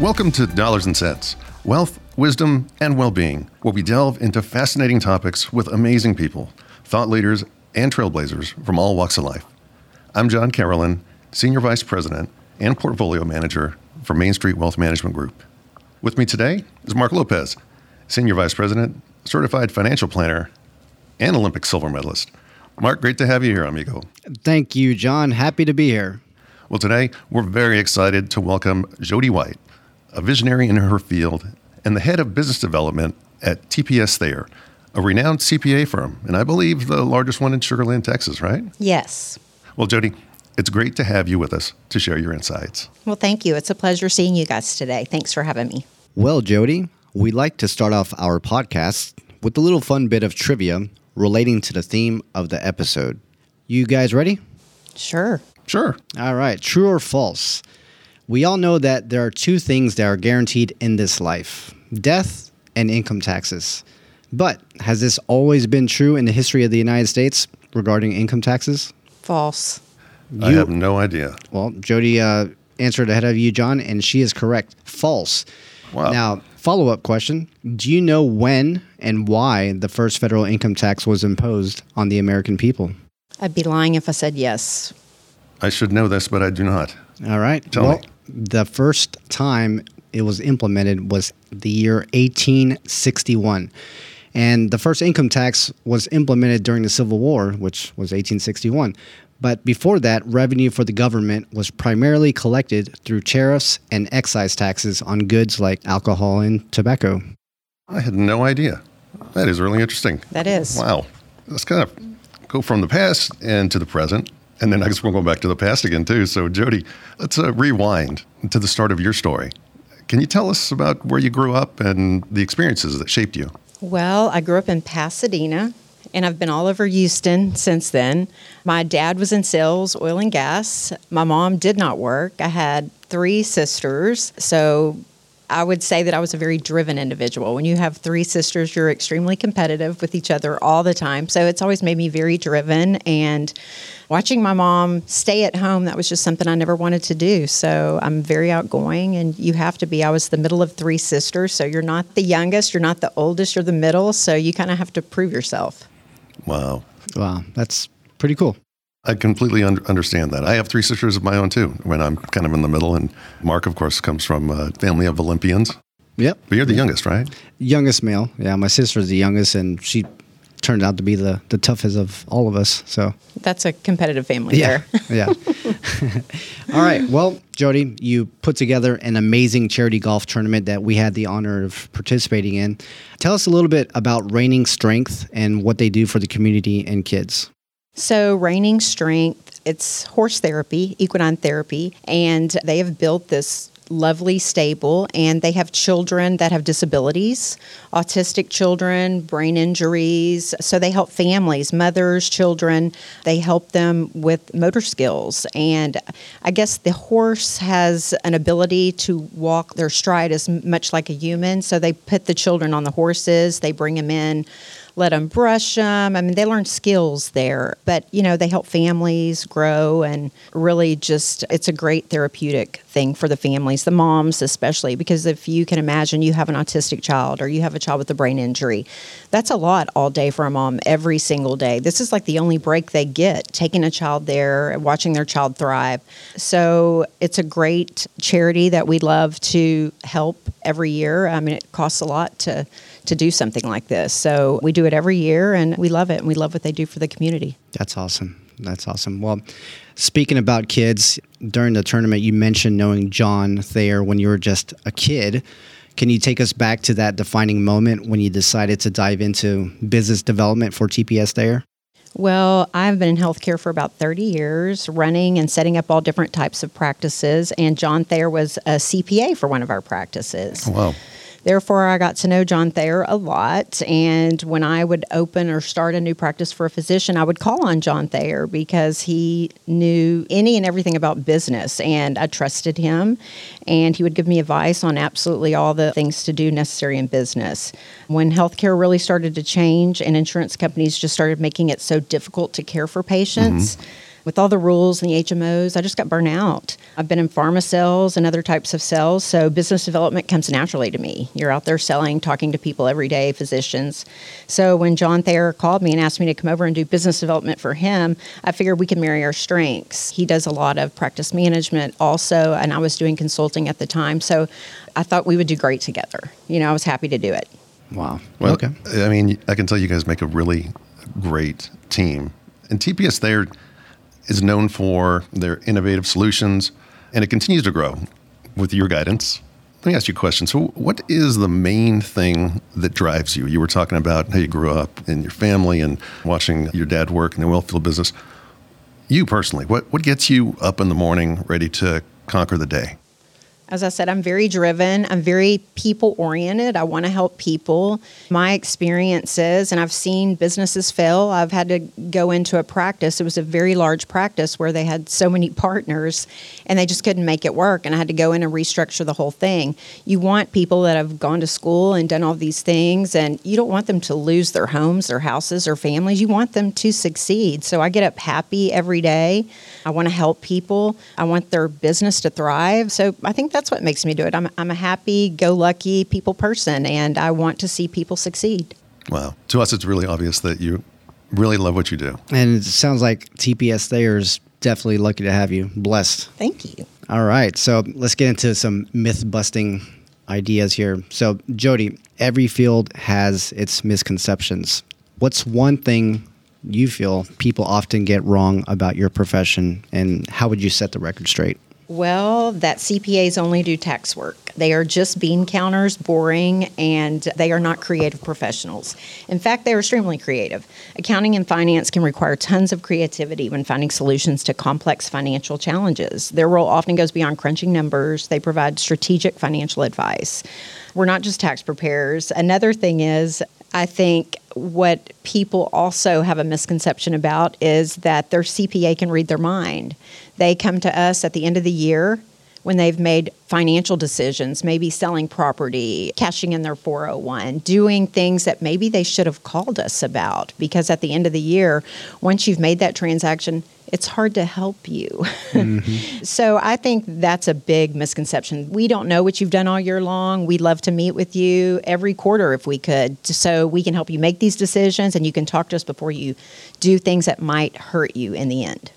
Welcome to Dollars and Cents Wealth, Wisdom, and Well-Being, where we delve into fascinating topics with amazing people, thought leaders, and trailblazers from all walks of life. I'm John Carolyn, Senior Vice President and Portfolio Manager for Main Street Wealth Management Group. With me today is Mark Lopez, Senior Vice President, Certified Financial Planner, and Olympic silver medalist. Mark, great to have you here, amigo. Thank you, John. Happy to be here. Well, today we're very excited to welcome Jodi White, a visionary in her field and the head of business development at TPS Thayer, a renowned CPA firm, and I believe the largest one in Sugar Land, Texas, right? Yes. Well, Jodi, it's great to have you with us to share your insights. Well, thank you. It's a pleasure seeing you guys today. Thanks for having me. Well, Jodi, we like to start off our podcast with a little fun bit of trivia relating to the theme of the episode. You guys ready? Sure. Sure. All right. True or false? We all know that there are two things that are guaranteed in this life death and income taxes. But has this always been true in the history of the United States regarding income taxes? False. I have no idea. Well, Jodi uh, answered ahead of you, John, and she is correct. False. Wow. Now, follow up question Do you know when and why the first federal income tax was imposed on the American people? I'd be lying if I said yes. I should know this, but I do not. All right. Tell well, me. The first time it was implemented was the year 1861. And the first income tax was implemented during the Civil War, which was 1861. But before that, revenue for the government was primarily collected through tariffs and excise taxes on goods like alcohol and tobacco. I had no idea. That is really interesting. That is. Wow. Let's kind of go from the past and to the present. And then I guess we'll go back to the past again, too. So, Jodi, let's uh, rewind to the start of your story. Can you tell us about where you grew up and the experiences that shaped you? Well, I grew up in Pasadena and I've been all over Houston since then. My dad was in sales, oil and gas. My mom did not work. I had three sisters. So I would say that I was a very driven individual. When you have three sisters, you're extremely competitive with each other all the time. So it's always made me very driven. And watching my mom stay at home, that was just something I never wanted to do. So I'm very outgoing, and you have to be. I was the middle of three sisters. So you're not the youngest, you're not the oldest, you're the middle. So you kind of have to prove yourself. Wow. Wow, that's pretty cool. I completely un- understand that. I have three sisters of my own, too, when I'm kind of in the middle. And Mark, of course, comes from a family of Olympians. Yep. But you're the youngest, right? Youngest male. Yeah, my sister's the youngest, and she turned out to be the, the toughest of all of us. So, That's a competitive family yeah. there. yeah. all right. Well, Jodi, you put together an amazing charity golf tournament that we had the honor of participating in. Tell us a little bit about Reigning Strength and what they do for the community and kids. So, Reigning Strength, it's horse therapy, equine therapy, and they have built this lovely stable and they have children that have disabilities, autistic children, brain injuries. So they help families, mothers, children. They help them with motor skills. And I guess the horse has an ability to walk their stride as much like a human. So they put the children on the horses, they bring them in let them brush them. I mean, they learn skills there, but you know, they help families grow and really just it's a great therapeutic thing for the families, the moms especially, because if you can imagine you have an autistic child or you have a child with a brain injury, that's a lot all day for a mom every single day. This is like the only break they get, taking a child there, watching their child thrive. So it's a great charity that we love to help every year. I mean, it costs a lot to to do something like this. So we do it every year and we love it and we love what they do for the community. That's awesome. That's awesome. Well, speaking about kids, during the tournament, you mentioned knowing John Thayer when you were just a kid. Can you take us back to that defining moment when you decided to dive into business development for TPS Thayer? Well, I've been in healthcare for about 30 years, running and setting up all different types of practices. And John Thayer was a CPA for one of our practices. Wow. Therefore, I got to know John Thayer a lot. And when I would open or start a new practice for a physician, I would call on John Thayer because he knew any and everything about business. And I trusted him. And he would give me advice on absolutely all the things to do necessary in business. When healthcare really started to change and insurance companies just started making it so difficult to care for patients, mm-hmm. With all the rules and the HMOs, I just got burnt out. I've been in pharma sales and other types of sales, so business development comes naturally to me. You're out there selling, talking to people every day, physicians. So when John Thayer called me and asked me to come over and do business development for him, I figured we could marry our strengths. He does a lot of practice management also, and I was doing consulting at the time. So I thought we would do great together. You know, I was happy to do it. Wow. Well, okay. I mean, I can tell you guys make a really great team. And TPS Thayer is known for their innovative solutions, and it continues to grow with your guidance. Let me ask you a question. So, what is the main thing that drives you? You were talking about how you grew up in your family and watching your dad work in the oil field business. You personally, what, what gets you up in the morning ready to conquer the day? As I said, I'm very driven. I'm very people oriented. I want to help people. My experiences, and I've seen businesses fail. I've had to go into a practice. It was a very large practice where they had so many partners and they just couldn't make it work. And I had to go in and restructure the whole thing. You want people that have gone to school and done all these things, and you don't want them to lose their homes, their houses, their families. You want them to succeed. So I get up happy every day. I want to help people. I want their business to thrive. So I think that's what makes me do it. I'm, I'm a happy, go lucky people person, and I want to see people succeed. Wow. To us, it's really obvious that you really love what you do. And it sounds like TPS Thayer's definitely lucky to have you. Blessed. Thank you. All right. So let's get into some myth busting ideas here. So, Jodi, every field has its misconceptions. What's one thing you feel people often get wrong about your profession, and how would you set the record straight? Well, that CPAs only do tax work. They are just bean counters, boring, and they are not creative professionals. In fact, they are extremely creative. Accounting and finance can require tons of creativity when finding solutions to complex financial challenges. Their role often goes beyond crunching numbers, they provide strategic financial advice. We're not just tax preparers. Another thing is, I think what people also have a misconception about is that their CPA can read their mind. They come to us at the end of the year when they've made financial decisions, maybe selling property, cashing in their 401, doing things that maybe they should have called us about. Because at the end of the year, once you've made that transaction, it's hard to help you. Mm-hmm. so I think that's a big misconception. We don't know what you've done all year long. We'd love to meet with you every quarter if we could, so we can help you make these decisions and you can talk to us before you do things that might hurt you in the end.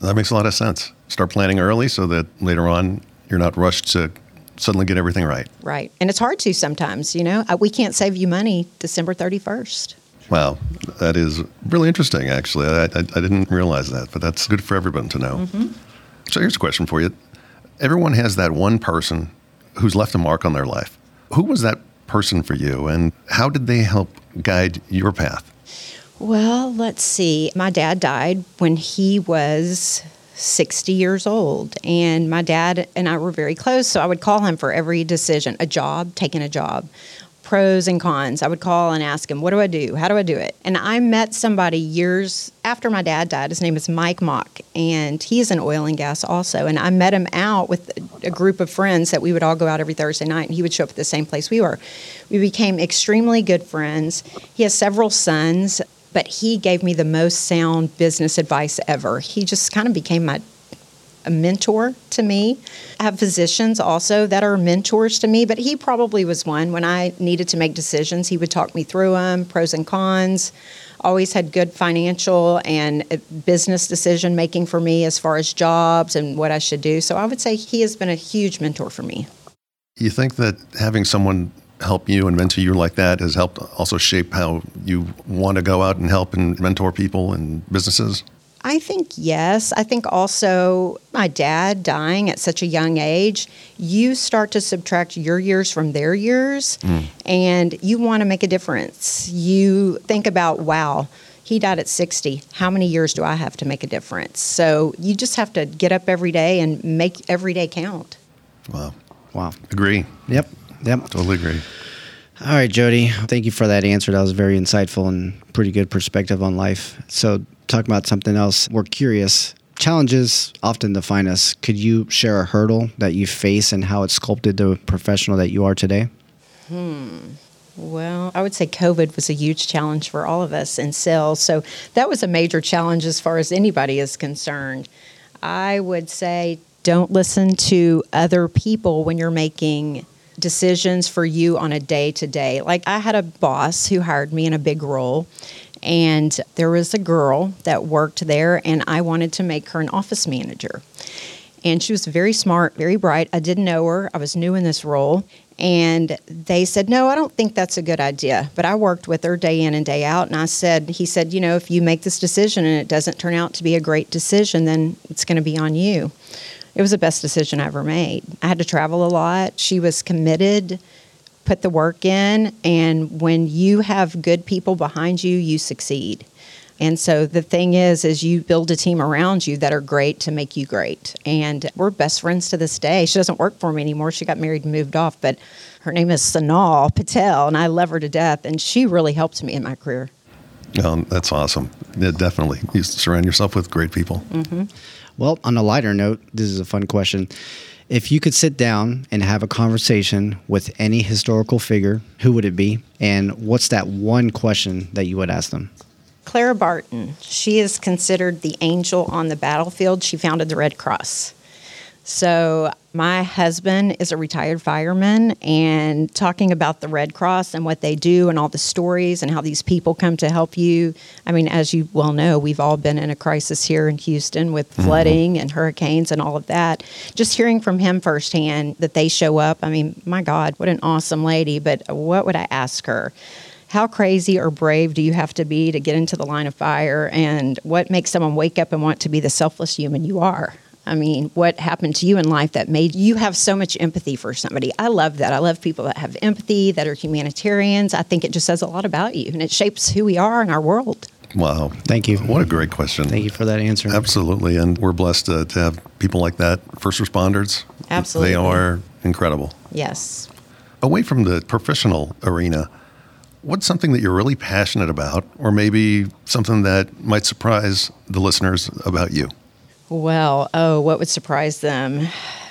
That makes a lot of sense. Start planning early so that later on you're not rushed to suddenly get everything right. Right. And it's hard to sometimes, you know. We can't save you money December 31st. Wow, that is really interesting, actually. I, I, I didn't realize that, but that's good for everyone to know. Mm-hmm. So here's a question for you Everyone has that one person who's left a mark on their life. Who was that person for you, and how did they help guide your path? Well, let's see. My dad died when he was 60 years old. And my dad and I were very close, so I would call him for every decision a job, taking a job, pros and cons. I would call and ask him, What do I do? How do I do it? And I met somebody years after my dad died. His name is Mike Mock, and he's in oil and gas also. And I met him out with a group of friends that we would all go out every Thursday night, and he would show up at the same place we were. We became extremely good friends. He has several sons but he gave me the most sound business advice ever. He just kind of became my a mentor to me. I have physicians also that are mentors to me, but he probably was one. When I needed to make decisions, he would talk me through them, pros and cons. Always had good financial and uh, business decision making for me as far as jobs and what I should do. So I would say he has been a huge mentor for me. You think that having someone help you and mentor you like that has helped also shape how you want to go out and help and mentor people and businesses? I think yes. I think also my dad dying at such a young age, you start to subtract your years from their years mm. and you want to make a difference. You think about, wow, he died at 60. How many years do I have to make a difference? So you just have to get up every day and make every day count. Wow. Wow. Agree. Yep. Yep. Totally agree. All right, Jodi. Thank you for that answer. That was very insightful and pretty good perspective on life. So, talking about something else, we're curious. Challenges often define us. Could you share a hurdle that you face and how it sculpted the professional that you are today? Hmm. Well, I would say COVID was a huge challenge for all of us in sales. So that was a major challenge as far as anybody is concerned. I would say don't listen to other people when you're making decisions for you on a day to day. Like I had a boss who hired me in a big role, and there was a girl that worked there, and I wanted to make her an office manager. And she was very smart, very bright. I didn't know her, I was new in this role. And they said, No, I don't think that's a good idea. But I worked with her day in and day out. And I said, He said, You know, if you make this decision and it doesn't turn out to be a great decision, then it's going to be on you. It was the best decision I ever made. I had to travel a lot. She was committed, put the work in. And when you have good people behind you, you succeed. And so the thing is, is you build a team around you that are great to make you great. And we're best friends to this day. She doesn't work for me anymore. She got married and moved off, but her name is Sanal Patel, and I love her to death. And she really helped me in my career. Um, that's awesome. Yeah, definitely. You surround yourself with great people. Mm-hmm. Well, on a lighter note, this is a fun question. If you could sit down and have a conversation with any historical figure, who would it be? And what's that one question that you would ask them? Clara Barton. She is considered the angel on the battlefield. She founded the Red Cross. So, my husband is a retired fireman, and talking about the Red Cross and what they do, and all the stories, and how these people come to help you. I mean, as you well know, we've all been in a crisis here in Houston with mm-hmm. flooding and hurricanes and all of that. Just hearing from him firsthand that they show up, I mean, my God, what an awesome lady. But what would I ask her? how crazy or brave do you have to be to get into the line of fire? And what makes someone wake up and want to be the selfless human you are? I mean, what happened to you in life that made you have so much empathy for somebody? I love that. I love people that have empathy, that are humanitarians. I think it just says a lot about you and it shapes who we are in our world. Wow. Thank you. What a great question. Thank you for that answer. Absolutely. And we're blessed to, to have people like that, first responders. Absolutely. They are incredible. Yes. Away from the professional arena, what's something that you're really passionate about, or maybe something that might surprise the listeners about you? Well, oh, what would surprise them?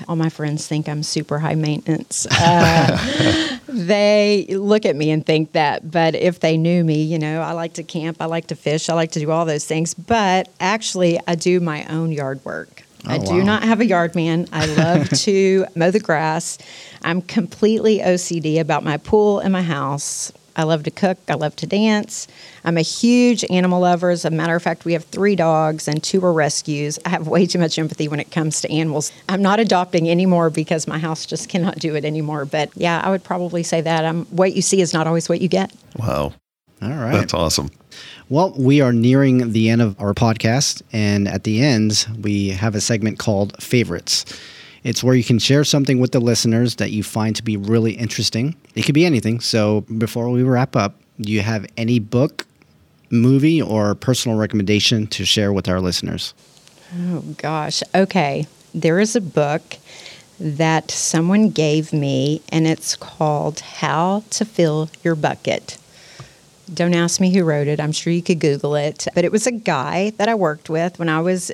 All my friends think I'm super high maintenance. Uh, they look at me and think that, but if they knew me, you know, I like to camp, I like to fish, I like to do all those things. But actually, I do my own yard work. Oh, I do wow. not have a yard man. I love to mow the grass. I'm completely OCD about my pool and my house. I love to cook. I love to dance. I'm a huge animal lover. As a matter of fact, we have three dogs and two are rescues. I have way too much empathy when it comes to animals. I'm not adopting anymore because my house just cannot do it anymore. But yeah, I would probably say that. I'm, what you see is not always what you get. Wow. All right. That's awesome. Well, we are nearing the end of our podcast. And at the end, we have a segment called Favorites. It's where you can share something with the listeners that you find to be really interesting. It could be anything. So before we wrap up, do you have any book, movie, or personal recommendation to share with our listeners? Oh, gosh. Okay. There is a book that someone gave me, and it's called How to Fill Your Bucket. Don't ask me who wrote it. I'm sure you could Google it. But it was a guy that I worked with when I was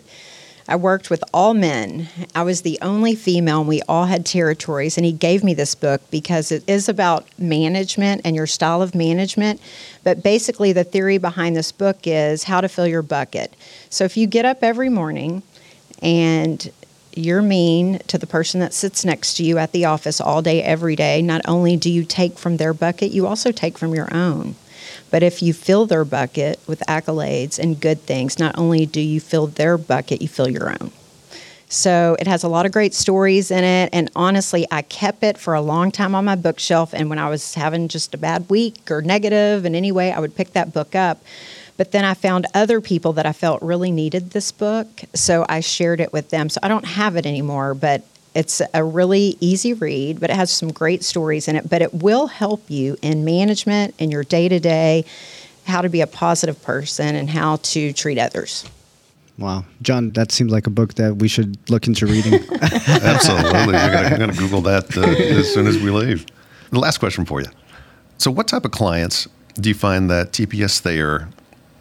I worked with all men. I was the only female, and we all had territories. And he gave me this book because it is about management and your style of management. But basically, the theory behind this book is how to fill your bucket. So if you get up every morning and you're mean to the person that sits next to you at the office all day, every day, not only do you take from their bucket, you also take from your own. But if you fill their bucket with accolades and good things, not only do you fill their bucket, you fill your own. So it has a lot of great stories in it. And honestly, I kept it for a long time on my bookshelf. And when I was having just a bad week or negative in any way, I would pick that book up. But then I found other people that I felt really needed this book. So I shared it with them. So I don't have it anymore, but it's a really easy read, but it has some great stories in it. But it will help you in management, in your day to day, how to be a positive person and how to treat others. Wow, John, that seems like a book that we should look into reading. Absolutely, I'm going to Google that uh, as soon as we leave. The last question for you: So, what type of clients do you find that TPS Thayer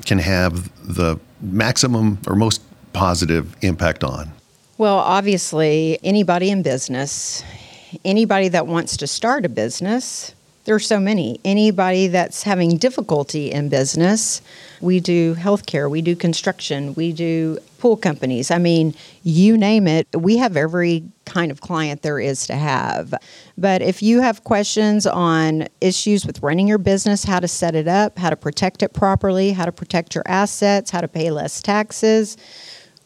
can have the maximum or most positive impact on? Well, obviously, anybody in business, anybody that wants to start a business, There are so many. Anybody that's having difficulty in business, we do healthcare, we do construction, we do pool companies. I mean, you name it, we have every kind of client there is to have. But if you have questions on issues with running your business, how to set it up, how to protect it properly, how to protect your assets, how to pay less taxes,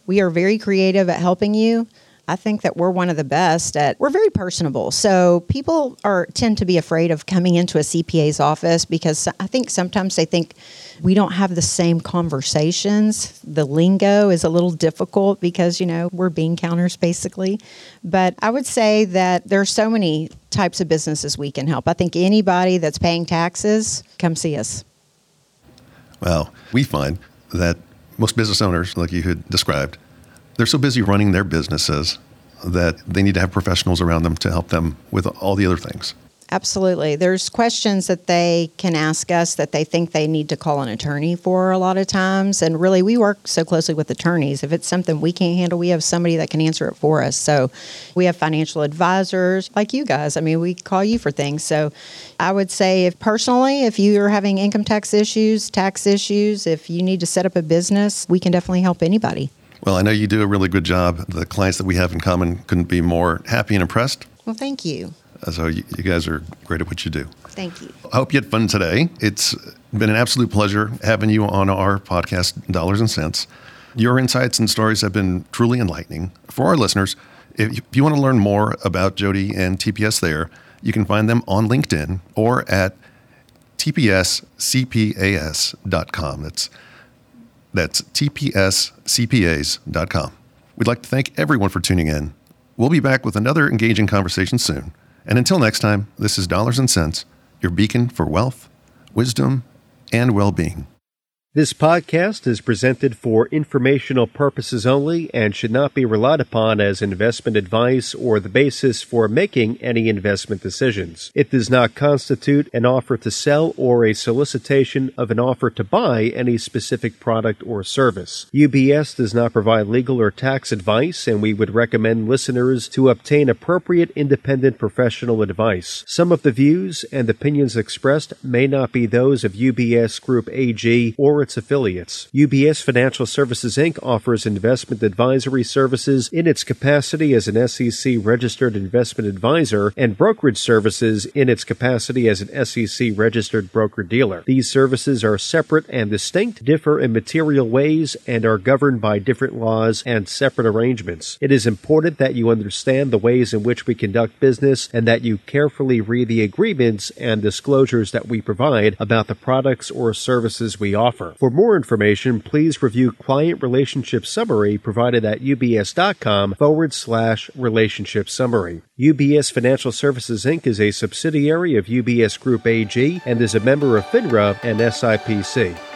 we are very creative at helping you. I think that we're one of the best at we're very personable. So people are tend to be afraid of coming into a CPA's office because I think sometimes they think we don't have the same conversations. The lingo is a little difficult because, you know, we're bean counters basically. But I would say that there are so many types of businesses we can help. I think anybody that's paying taxes, come see us. Well, we find that most business owners, like you had described, they're so busy running their businesses that they need to have professionals around them to help them with all the other things. Absolutely. There's questions that they can ask us that they think they need to call an attorney for a lot of times. And really, we work so closely with attorneys. If it's something we can't handle, we have somebody that can answer it for us. So we have financial advisors like you guys. I mean, we call you for things. So I would say, if personally, if you are having income tax issues, tax issues, if you need to set up a business, we can definitely help anybody. Well, I know you do a really good job. The clients that we have in common couldn't be more happy and impressed. Well, thank you. Uh, So you, you guys are great at what you do. Thank you. I hope you had fun today. It's been an absolute pleasure having you on our podcast, Dollars and Cents. Your insights and stories have been truly enlightening. For our listeners, if you, if you want to learn more about Jodi and TPS Thayer, you can find them on LinkedIn or at tpscpas.com. That's that's tpscpas.com. We'd like to thank everyone for tuning in. We'll be back with another engaging conversation soon. And until next time, this is Dollars and Cents, your beacon for wealth, wisdom, and well being. This podcast is presented for informational purposes only and should not be relied upon as investment advice or the basis for making any investment decisions. It does not constitute an offer to sell or a solicitation of an offer to buy any specific product or service. UBS does not provide legal or tax advice, and we would recommend listeners to obtain appropriate independent professional advice. Some of the views and opinions expressed may not be those of UBS Group AG or its affiliates. UBS Financial Services Inc. offers investment advisory services in its capacity as an SEC registered investment advisor and brokerage services in its capacity as an SEC registered broker dealer. These services are separate and distinct, differ in material ways, and are governed by different laws and separate arrangements. It is important that you understand the ways in which we conduct business and that you carefully read the agreements and disclosures that we provide about the products or services we offer. For more information, please review Client Relationship Summary provided at ubs.com forward slash relationship summary. UBS Financial Services Inc. is a subsidiary of UBS Group AG and is a member of FINRA and SIPC.